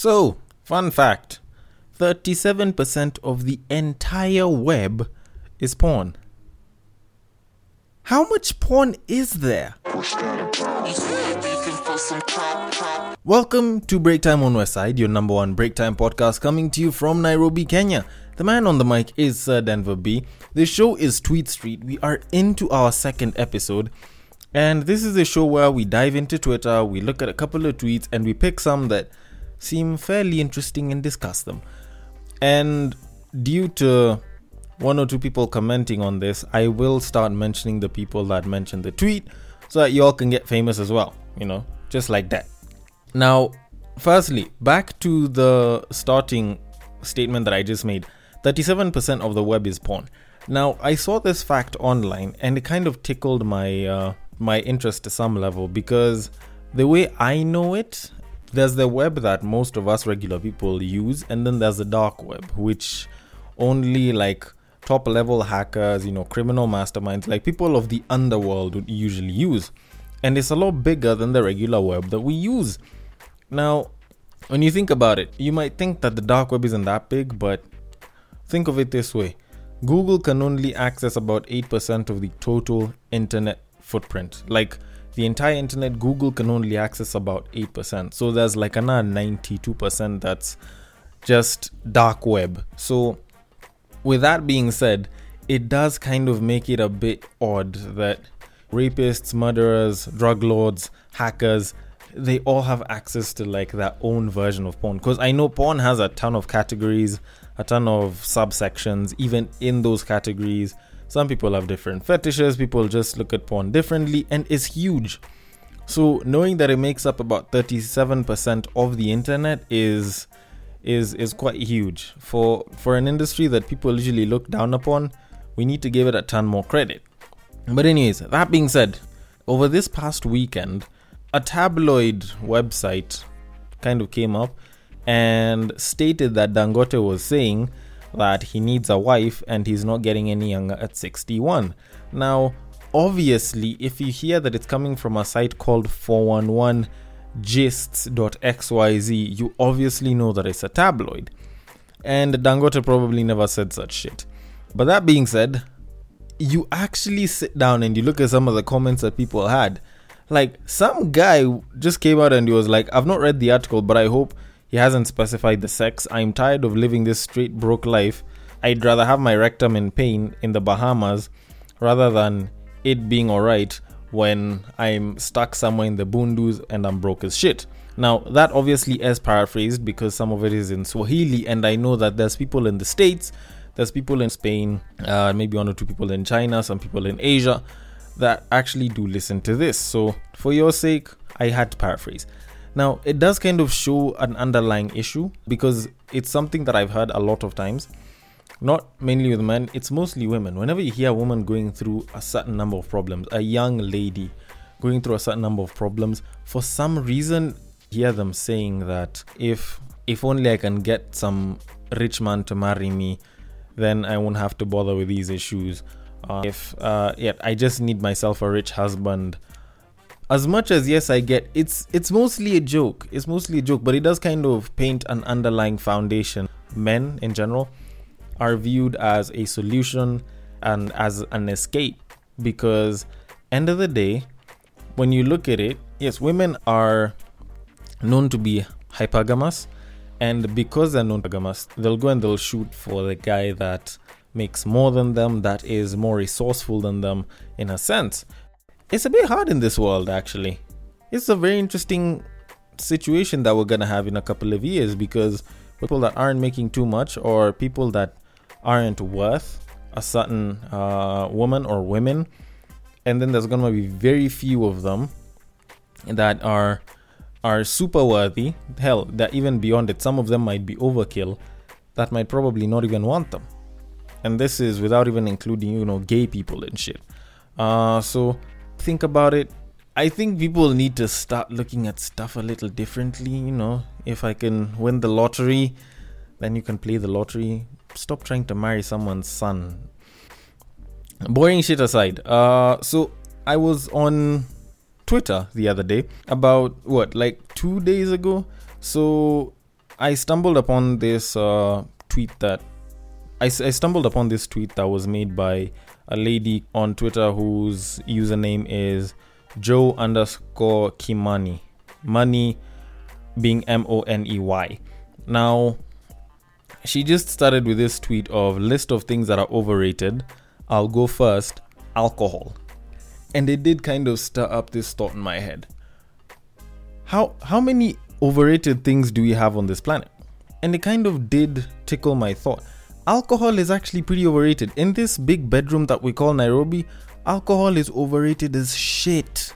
So, fun fact 37% of the entire web is porn. How much porn is there? Welcome to Break Time on Westside, your number one break time podcast coming to you from Nairobi, Kenya. The man on the mic is Sir Denver B. This show is Tweet Street. We are into our second episode. And this is a show where we dive into Twitter, we look at a couple of tweets, and we pick some that seem fairly interesting and discuss them. And due to one or two people commenting on this, I will start mentioning the people that mentioned the tweet so that y'all can get famous as well, you know, just like that. Now, firstly, back to the starting statement that I just made 37% of the web is porn. Now, I saw this fact online and it kind of tickled my uh, my interest to some level because the way I know it there's the web that most of us regular people use and then there's the dark web which only like top level hackers you know criminal masterminds like people of the underworld would usually use. And it's a lot bigger than the regular web that we use. Now when you think about it you might think that the dark web isn't that big but think of it this way. Google can only access about 8% of the total internet footprint. Like the entire internet, Google can only access about 8%. So there's like another 92% that's just dark web. So, with that being said, it does kind of make it a bit odd that rapists, murderers, drug lords, hackers, they all have access to like their own version of porn. Because I know porn has a ton of categories, a ton of subsections, even in those categories some people have different fetishes, people just look at porn differently, and it's huge. So knowing that it makes up about 37% of the internet is is is quite huge. For for an industry that people usually look down upon, we need to give it a ton more credit. But anyways, that being said, over this past weekend, a tabloid website kind of came up and stated that Dangote was saying that he needs a wife and he's not getting any younger at 61. Now, obviously, if you hear that it's coming from a site called 411gists.xyz, you obviously know that it's a tabloid. And Dangote probably never said such shit. But that being said, you actually sit down and you look at some of the comments that people had. Like, some guy just came out and he was like, I've not read the article, but I hope he hasn't specified the sex. I'm tired of living this straight broke life. I'd rather have my rectum in pain in the Bahamas rather than it being alright when I'm stuck somewhere in the Bundus and I'm broke as shit. Now, that obviously is paraphrased because some of it is in Swahili, and I know that there's people in the States, there's people in Spain, uh, maybe one or two people in China, some people in Asia that actually do listen to this. So, for your sake, I had to paraphrase. Now, it does kind of show an underlying issue because it's something that I've heard a lot of times. Not mainly with men, it's mostly women. Whenever you hear a woman going through a certain number of problems, a young lady going through a certain number of problems, for some reason, hear them saying that if if only I can get some rich man to marry me, then I won't have to bother with these issues. Uh, if uh, yeah, I just need myself a rich husband as much as yes i get it's it's mostly a joke. It's mostly a joke but it does kind of paint an underlying foundation. Men in general are viewed as a solution and as an escape because end of the day when you look at it yes women are known to be hypergamous and because they're known hypergamous they'll go and they'll shoot for the guy that makes more than them that is more resourceful than them in a sense it's a bit hard in this world, actually. It's a very interesting situation that we're gonna have in a couple of years because people that aren't making too much or people that aren't worth a certain uh, woman or women, and then there's gonna be very few of them that are are super worthy. Hell, that even beyond it, some of them might be overkill that might probably not even want them. And this is without even including, you know, gay people and shit. Uh, so think about it, I think people need to start looking at stuff a little differently. You know, if I can win the lottery, then you can play the lottery. Stop trying to marry someone's son. Boring shit aside, uh, so I was on Twitter the other day about what, like two days ago. So I stumbled upon this uh, tweet that I, I stumbled upon this tweet that was made by a lady on Twitter whose username is Joe underscore Kimani. Money being M O N E Y. Now, she just started with this tweet of list of things that are overrated. I'll go first alcohol. And it did kind of stir up this thought in my head. How how many overrated things do we have on this planet? And it kind of did tickle my thought. Alcohol is actually pretty overrated. In this big bedroom that we call Nairobi, alcohol is overrated as shit.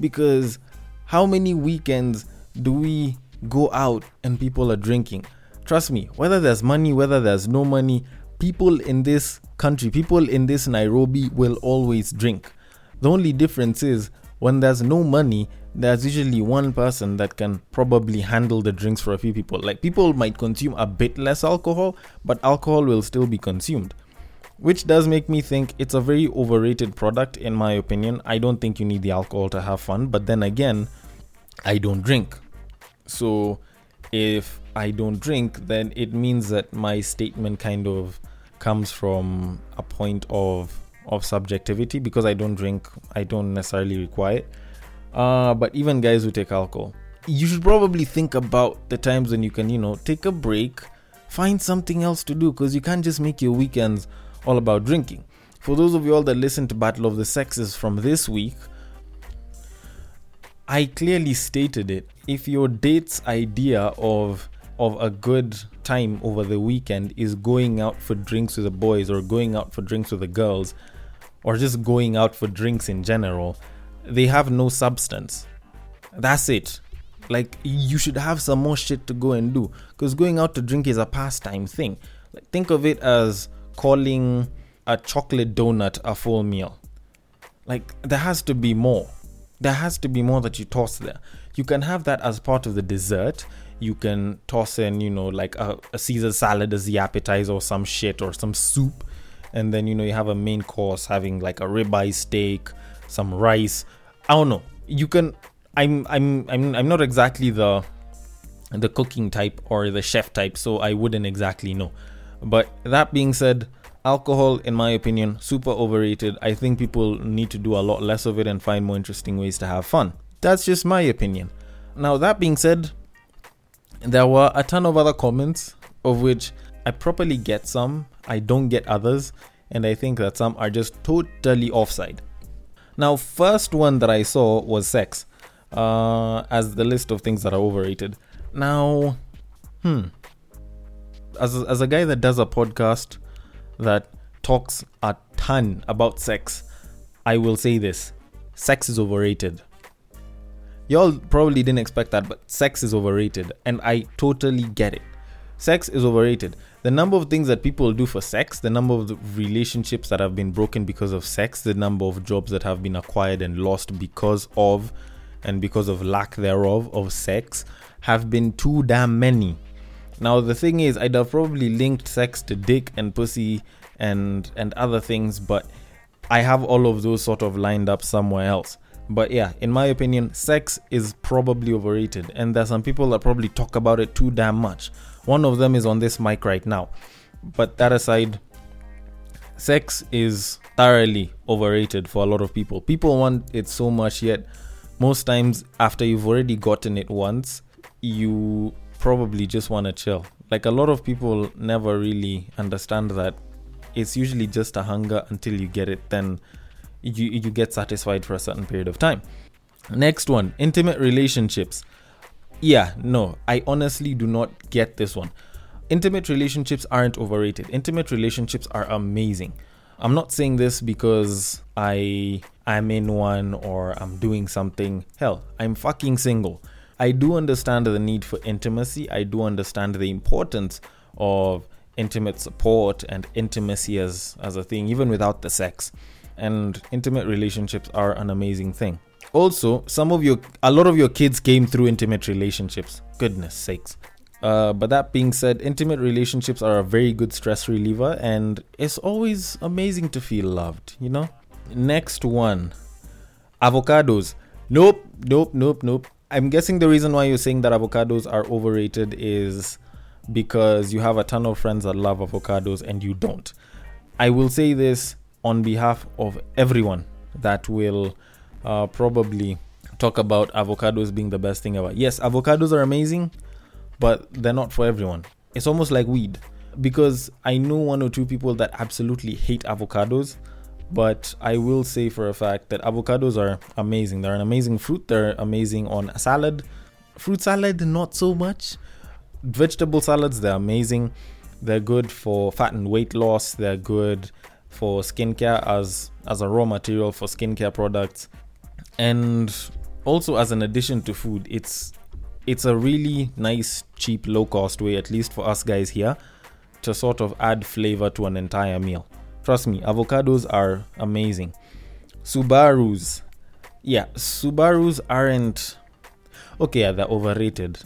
Because how many weekends do we go out and people are drinking? Trust me, whether there's money, whether there's no money, people in this country, people in this Nairobi will always drink. The only difference is when there's no money, there's usually one person that can probably handle the drinks for a few people. Like people might consume a bit less alcohol, but alcohol will still be consumed. Which does make me think it's a very overrated product, in my opinion. I don't think you need the alcohol to have fun, but then again, I don't drink. So if I don't drink, then it means that my statement kind of comes from a point of of subjectivity because I don't drink, I don't necessarily require it. Uh, but even guys who take alcohol, you should probably think about the times when you can, you know, take a break, find something else to do because you can't just make your weekends all about drinking. For those of you all that listen to Battle of the Sexes from this week, I clearly stated it. If your date's idea of of a good time over the weekend is going out for drinks with the boys or going out for drinks with the girls, or just going out for drinks in general, they have no substance. That's it. Like you should have some more shit to go and do because going out to drink is a pastime thing. Like think of it as calling a chocolate donut a full meal. Like there has to be more. There has to be more that you toss there. You can have that as part of the dessert. You can toss in, you know, like a, a Caesar salad as the appetizer or some shit or some soup and then you know you have a main course having like a ribeye steak, some rice. I don't know. You can. I'm I'm I'm I'm not exactly the the cooking type or the chef type, so I wouldn't exactly know. But that being said, alcohol, in my opinion, super overrated. I think people need to do a lot less of it and find more interesting ways to have fun. That's just my opinion. Now, that being said, there were a ton of other comments, of which I properly get some, I don't get others, and I think that some are just totally offside. Now, first one that I saw was sex, uh, as the list of things that are overrated. Now, hmm, as as a guy that does a podcast that talks a ton about sex, I will say this: sex is overrated. Y'all probably didn't expect that, but sex is overrated, and I totally get it. Sex is overrated the number of things that people do for sex, the number of relationships that have been broken because of sex, the number of jobs that have been acquired and lost because of and because of lack thereof of sex have been too damn many. Now the thing is, I'd have probably linked sex to dick and pussy and and other things, but I have all of those sort of lined up somewhere else. But yeah, in my opinion, sex is probably overrated, and there's some people that probably talk about it too damn much. One of them is on this mic right now. But that aside, sex is thoroughly overrated for a lot of people. People want it so much, yet, most times after you've already gotten it once, you probably just want to chill. Like a lot of people never really understand that it's usually just a hunger until you get it, then you, you get satisfied for a certain period of time. Next one intimate relationships yeah, no, I honestly do not get this one. Intimate relationships aren't overrated. Intimate relationships are amazing. I'm not saying this because I am in one or I'm doing something. Hell, I'm fucking single. I do understand the need for intimacy. I do understand the importance of intimate support and intimacy as as a thing even without the sex. And intimate relationships are an amazing thing. Also, some of your, a lot of your kids came through intimate relationships. Goodness sakes. Uh, but that being said, intimate relationships are a very good stress reliever, and it's always amazing to feel loved, you know? Next one avocados. Nope, nope, nope, nope. I'm guessing the reason why you're saying that avocados are overrated is because you have a ton of friends that love avocados and you don't. I will say this on behalf of everyone that will uh, probably talk about avocados being the best thing ever. Yes, avocados are amazing, but they're not for everyone. It's almost like weed because I know one or two people that absolutely hate avocados, but I will say for a fact that avocados are amazing. They're an amazing fruit, they're amazing on a salad. Fruit salad, not so much. Vegetable salads, they're amazing. They're good for fat and weight loss, they're good for skincare as as a raw material for skincare products. And also as an addition to food, it's it's a really nice, cheap, low cost way, at least for us guys here, to sort of add flavor to an entire meal. Trust me, avocados are amazing. Subarus. Yeah, Subarus aren't. Okay, yeah, they're overrated.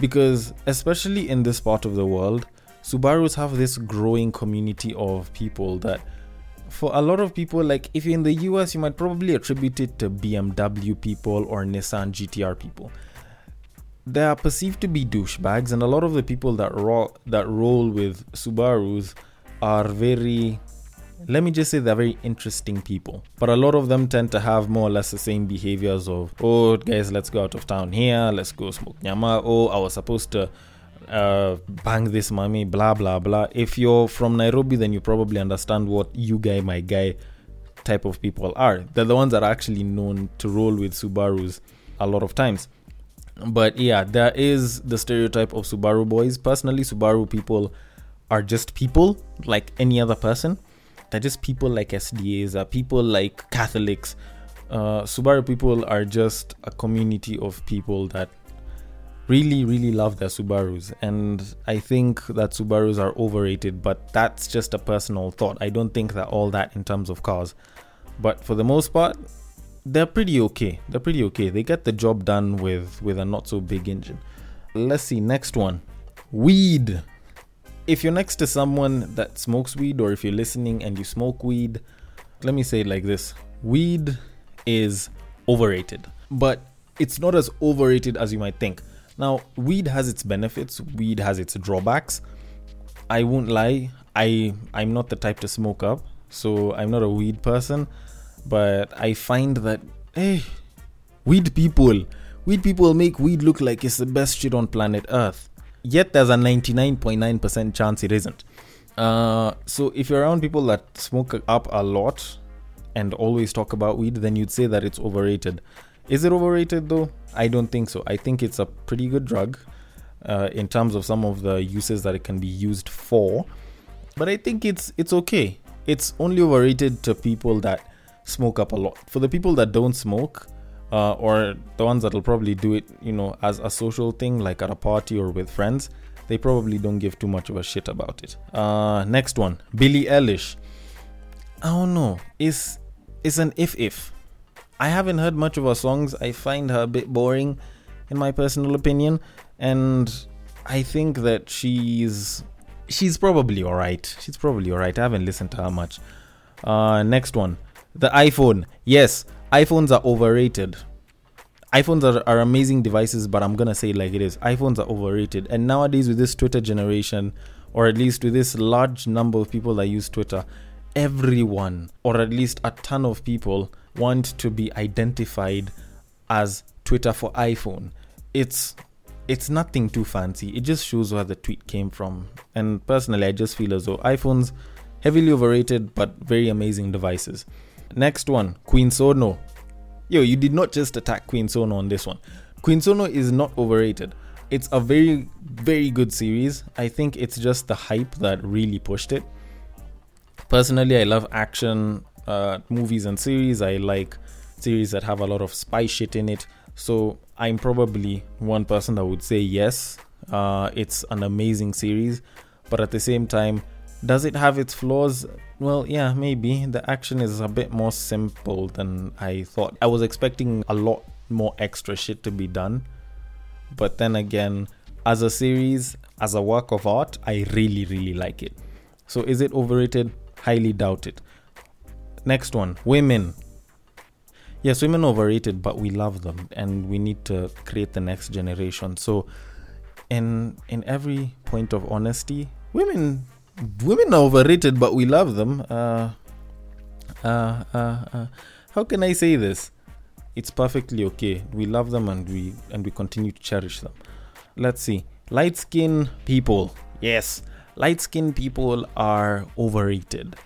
Because, especially in this part of the world, Subarus have this growing community of people that, for a lot of people, like if you're in the US, you might probably attribute it to BMW people or Nissan GTR people they are perceived to be douchebags, and a lot of the people that ro- that roll with Subarus are very. Let me just say they're very interesting people, but a lot of them tend to have more or less the same behaviors of, oh guys, let's go out of town here, let's go smoke nyama. Oh, I was supposed to uh, bang this mommy, blah blah blah. If you're from Nairobi, then you probably understand what you guy, my guy, type of people are. They're the ones that are actually known to roll with Subarus a lot of times but yeah, there is the stereotype of Subaru boys. Personally, Subaru people are just people like any other person. They're just people like SDAs, are people like Catholics. Uh, Subaru people are just a community of people that really, really love their Subarus. And I think that Subarus are overrated, but that's just a personal thought. I don't think that all that in terms of cars. But for the most part, they're pretty okay. They're pretty okay. They get the job done with with a not so big engine. Let's see next one. Weed. If you're next to someone that smokes weed or if you're listening and you smoke weed, let me say it like this. Weed is overrated, but it's not as overrated as you might think. Now, weed has its benefits, weed has its drawbacks. I won't lie, I I'm not the type to smoke up, so I'm not a weed person but I find that hey, weed people, weed people make weed look like it's the best shit on planet Earth. Yet there's a 99.9% chance it isn't. Uh, so if you're around people that smoke up a lot and always talk about weed, then you'd say that it's overrated. Is it overrated though? I don't think so. I think it's a pretty good drug uh, in terms of some of the uses that it can be used for. But I think it's it's okay. It's only overrated to people that smoke up a lot. For the people that don't smoke, uh, or the ones that'll probably do it, you know, as a social thing, like at a party or with friends, they probably don't give too much of a shit about it. Uh, next one, Billie Eilish. I don't know. It's it's an if if. I haven't heard much of her songs. I find her a bit boring, in my personal opinion, and I think that she's she's probably alright. She's probably alright. I haven't listened to her much. Uh, next one, the iPhone. Yes, iPhones are overrated. iPhones are, are amazing devices, but I'm gonna say it like it is. iPhones are overrated. And nowadays, with this Twitter generation, or at least with this large number of people that use Twitter, everyone, or at least a ton of people, want to be identified as Twitter for iPhone. It's it's nothing too fancy. It just shows where the tweet came from. And personally, I just feel as though iPhones heavily overrated but very amazing devices. Next one, Queen Sono. Yo, you did not just attack Queen Sono on this one. Queen Sono is not overrated. It's a very, very good series. I think it's just the hype that really pushed it. Personally, I love action uh, movies and series. I like series that have a lot of spy shit in it. So I'm probably one person that would say yes, uh, it's an amazing series. But at the same time, does it have its flaws? Well, yeah, maybe. The action is a bit more simple than I thought. I was expecting a lot more extra shit to be done. But then again, as a series, as a work of art, I really, really like it. So is it overrated? Highly doubt it. Next one women. yes, women overrated, but we love them and we need to create the next generation. So, in in every point of honesty, women women are overrated, but we love them. Uh, uh, uh, uh, how can I say this? It's perfectly okay. We love them and we and we continue to cherish them. Let's see. Light skin people. Yes, light skin people are overrated.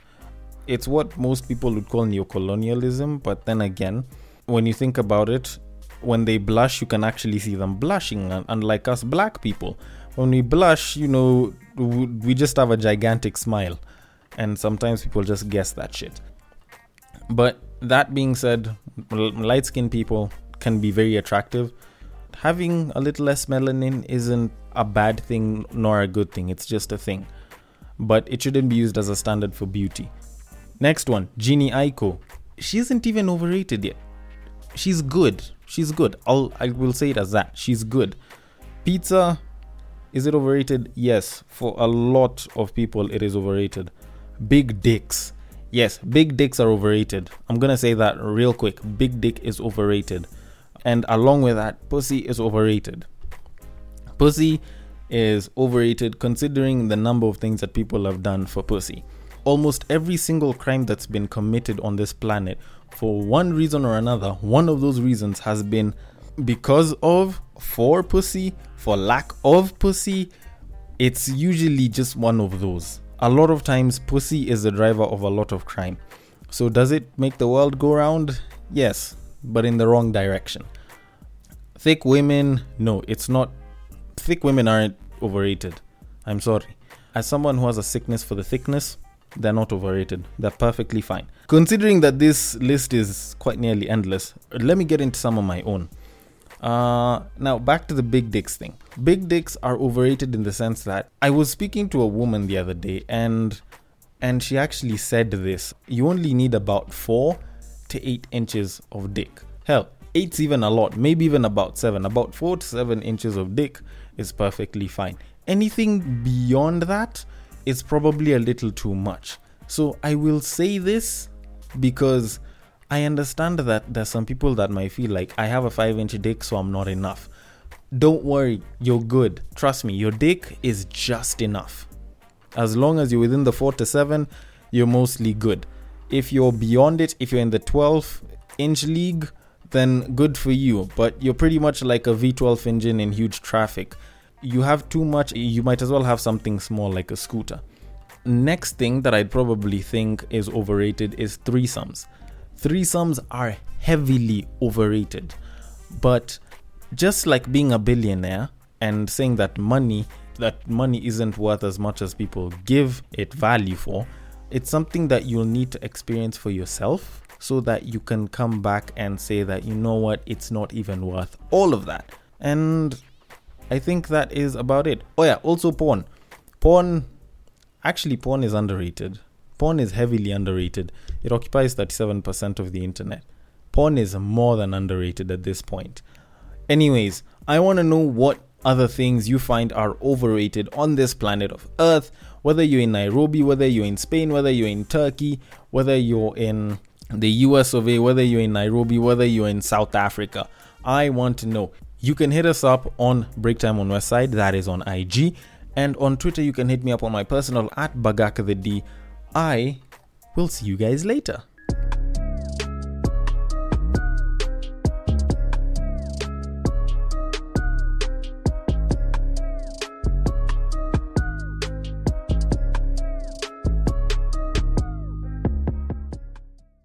It's what most people would call neocolonialism, but then again, when you think about it, when they blush, you can actually see them blushing, unlike us black people. When we blush, you know, we just have a gigantic smile, and sometimes people just guess that shit. But that being said, light skinned people can be very attractive. Having a little less melanin isn't a bad thing nor a good thing, it's just a thing. But it shouldn't be used as a standard for beauty. Next one, Jhené Aiko. She isn't even overrated yet. She's good. She's good. I'll I will say it as that. She's good. Pizza, is it overrated? Yes. For a lot of people, it is overrated. Big dicks. Yes, big dicks are overrated. I'm gonna say that real quick. Big dick is overrated. And along with that, pussy is overrated. Pussy is overrated considering the number of things that people have done for pussy. Almost every single crime that's been committed on this planet, for one reason or another, one of those reasons has been because of, for pussy, for lack of pussy. It's usually just one of those. A lot of times, pussy is the driver of a lot of crime. So, does it make the world go round? Yes, but in the wrong direction. Thick women, no, it's not thick women aren't overrated. I'm sorry. As someone who has a sickness for the thickness, they're not overrated. They're perfectly fine. Considering that this list is quite nearly endless, let me get into some of my own. Uh, now, back to the big dicks thing. Big dicks are overrated in the sense that I was speaking to a woman the other day and and she actually said this you only need about four to eight inches of dick. Hell, eight's even a lot, maybe even about seven. About four to seven inches of dick is perfectly fine. Anything beyond that is probably a little too much. So I will say this because I understand that there's some people that might feel like I have a 5 inch dick, so I'm not enough. Don't worry, you're good. Trust me, your dick is just enough. As long as you're within the 4 to 7, you're mostly good. If you're beyond it, if you're in the 12 inch league, then good for you. But you're pretty much like a V12 engine in huge traffic. You have too much, you might as well have something small like a scooter. Next thing that I'd probably think is overrated is threesomes. Threesomes are heavily overrated. But just like being a billionaire and saying that money that money isn't worth as much as people give it value for, it's something that you'll need to experience for yourself so that you can come back and say that you know what it's not even worth all of that and i think that is about it. Oh yeah also porn. Porn actually porn is underrated. Porn is heavily underrated. It occupies 37% of the internet. Porn is more than underrated at this point. Anyways i want to know what other things you find are overrated on this planet of earth whether you're in nairobi whether you're in spain whether you're in turkey whether you're in the US of A, whether you're in Nairobi, whether you're in South Africa. I want to know. You can hit us up on Break Time on Westside, that is on IG. And on Twitter, you can hit me up on my personal at Bagaka the D. I will see you guys later.